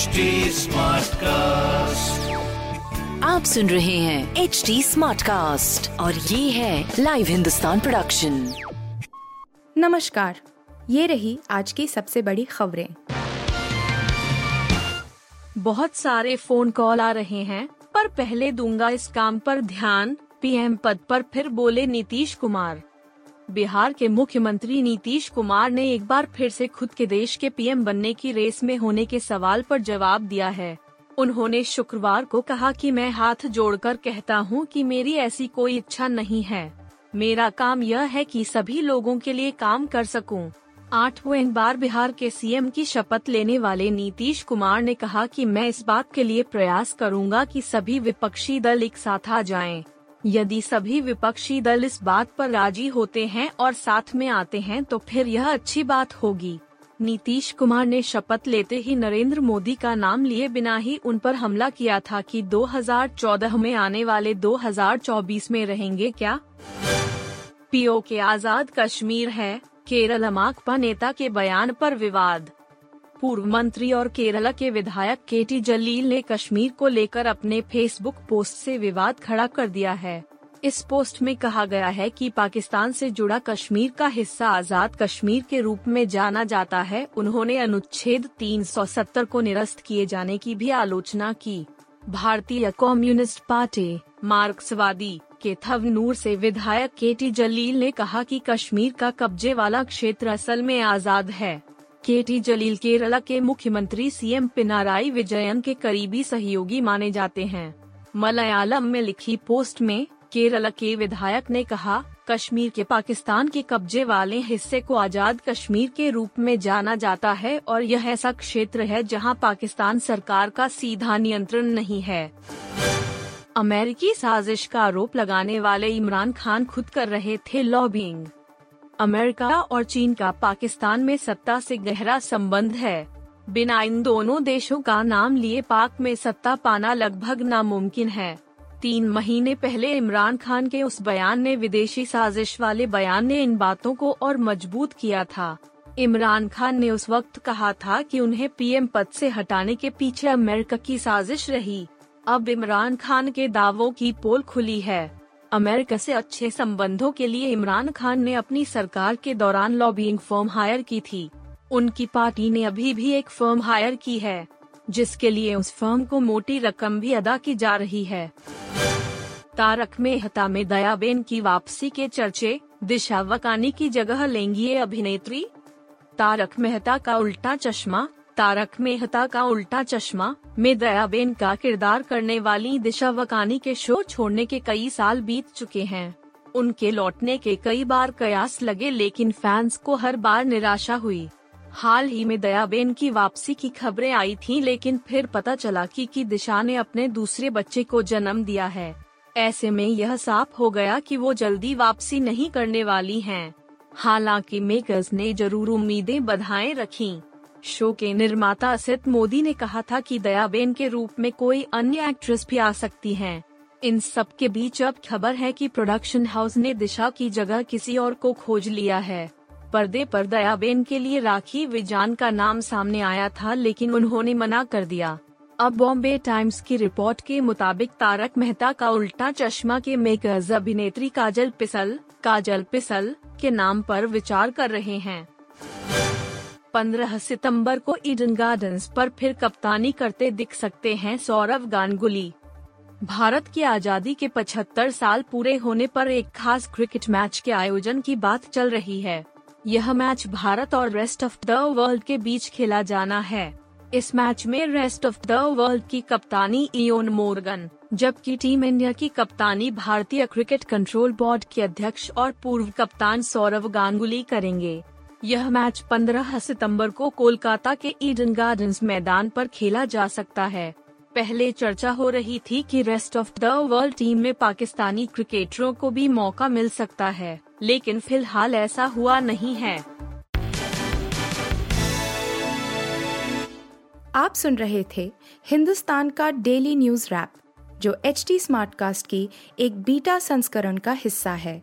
HD cast आप सुन रहे हैं एच डी स्मार्ट कास्ट और ये है लाइव हिंदुस्तान प्रोडक्शन नमस्कार ये रही आज की सबसे बड़ी खबरें। बहुत सारे फ़ोन कॉल आ रहे हैं पर पहले दूँगा इस काम पर ध्यान पीएम पद पर फिर बोले नीतीश कुमार। बिहार के मुख्यमंत्री नीतीश कुमार ने एक बार फिर से खुद के देश के पीएम बनने की रेस में होने के सवाल पर जवाब दिया है उन्होंने शुक्रवार को कहा कि मैं हाथ जोड़कर कहता हूँ कि मेरी ऐसी कोई इच्छा नहीं है मेरा काम यह है कि सभी लोगों के लिए काम कर सकूँ। आठवें बार बिहार के सीएम की शपथ लेने वाले नीतीश कुमार ने कहा कि मैं इस बात के लिए प्रयास करूँगा कि सभी विपक्षी दल एक साथ आ जाएँ। यदि सभी विपक्षी दल इस बात पर राज़ी होते हैं और साथ में आते हैं तो फिर यह अच्छी बात होगी। नीतीश कुमार ने शपथ लेते ही नरेंद्र मोदी का नाम लिए बिना ही उन पर हमला किया था कि 2014 में आने वाले 2024 में रहेंगे क्या? पीओ के आज़ाद कश्मीर है, केरल माकपा नेता के बयान पर विवाद पूर्व मंत्री और केरला के विधायक केटी जलील ने कश्मीर को लेकर अपने फेसबुक पोस्ट से विवाद खड़ा कर दिया है। इस पोस्ट में कहा गया है कि पाकिस्तान से जुड़ा कश्मीर का हिस्सा आज़ाद कश्मीर के रूप में जाना जाता है। उन्होंने अनुच्छेद 370 को निरस्त किए जाने की भी आलोचना की। भारतीय कम्युनिस्ट पार्टी, मार्क्सवादी के थवनूर से विधायक केटी जलील ने कहा कि कश्मीर का कब्जे वाला क्षेत्र असल में आज़ाद है। केटी जलील केरला के मुख्यमंत्री सीएम पिनाराई विजयन के करीबी सहयोगी माने जाते हैं। मलयालम में लिखी पोस्ट में, केरला के विधायक ने कहा, कश्मीर के पाकिस्तान के कब्जे वाले हिस्से को आज़ाद कश्मीर के रूप में जाना जाता है और यह ऐसा क्षेत्र है जहाँ पाकिस्तान सरकार का सीधा नियंत्रण नहीं है। अमेरिकी साजिश का आरोप लगाने वाले इमरान खान खुद कर रहे थे लॉबिंग। अमेरिका और चीन का पाकिस्तान में सत्ता से गहरा संबंध है। बिना इन दोनों देशों का नाम लिए पाक में सत्ता पाना लगभग नामुमकिन है। तीन महीने पहले इमरान खान के उस बयान ने विदेशी साजिश वाले बयान ने इन बातों को और मज़बूत किया था। इमरान खान ने उस वक्त कहा था कि उन्हें पीएम पद से हटाने के पीछे अमेरिका की साजिश रही। अब इमरान खान के दावों की पोल खुली है। अमेरिका से अच्छे संबंधों के लिए इमरान खान ने अपनी सरकार के दौरान लॉबिंग फर्म हायर की थी। उनकी पार्टी ने अभी भी एक फर्म हायर की है, जिसके लिए उस फर्म को मोटी रकम भी अदा की जा रही है। तारक मेहता में दयाबेन की वापसी के चर्चे, दिशा वकानी की जगह लेंगी ये अभिनेत्री। तारक मेहता का उल्टा चश्मा तारक मेहता का उल्टा चश्मा में दयाबेन का किरदार करने वाली दिशा वकानी के शो छोड़ने के कई साल बीत चुके हैं उनके लौटने के कई बार कयास लगे लेकिन फैंस को हर बार निराशा हुई हाल ही में दयाबेन की वापसी की खबरें आई थीं लेकिन फिर पता चला कि, कि दिशा ने अपने दूसरे बच्चे को जन्म दिया है ऐसे में यह साफ़ हो गया कि वो जल्दी वापसी नहीं करने वाली हैं। हालाँकि मेकर्स ने ज़रूर उम्मीदें बधाए रखीं। शो के निर्माता असित मोदी ने कहा था कि दयाबेन के रूप में कोई अन्य एक्ट्रेस भी आ सकती हैं। इन सब के बीच अब खबर है कि प्रोडक्शन हाउस ने दिशा की जगह किसी और को खोज लिया है। पर्दे पर दयाबेन के लिए राखी विजान का नाम सामने आया था, लेकिन उन्होंने मना कर दिया। अब बॉम्बे टाइम्स की रिपोर्ट के मुताबिक तारक मेहता का उल्टा चश्मा के मेकर्स अभिनेत्री काजल पिसल काजल पिसल के नाम पर विचार कर रहे हैं। 15 सितंबर को ईडन गार्डन्स पर फिर कप्तानी करते दिख सकते हैं सौरव गांगुली। भारत की आज़ादी के 75 साल पूरे होने पर एक खास क्रिकेट मैच के आयोजन की बात चल रही है। यह मैच भारत और रेस्ट ऑफ़ द वर्ल्ड के बीच खेला जाना है। इस मैच में रेस्ट ऑफ़ द वर्ल्ड की कप्तानी इयोन मोर्गन, जबकि टीम इंडिया की कप्तानी भारतीय क्रिकेट कंट्रोल बोर्ड के अध्यक्ष और पूर्व कप्तान सौरव गांगुली करेंगे। यह मैच 15 सितंबर को कोलकाता के ईडन गार्डन्स मैदान पर खेला जा सकता है। पहले चर्चा हो रही थी कि rest of the world team में पाकिस्तानी क्रिकेटरों को भी मौका मिल सकता है, लेकिन फ़िलहाल ऐसा हुआ नहीं है। आप सुन रहे थे हिंदुस्तान का डेली न्यूज़ रैप जो एच टी स्मार्ट कास्ट की एक बीटा संस्करण का हिस्सा है।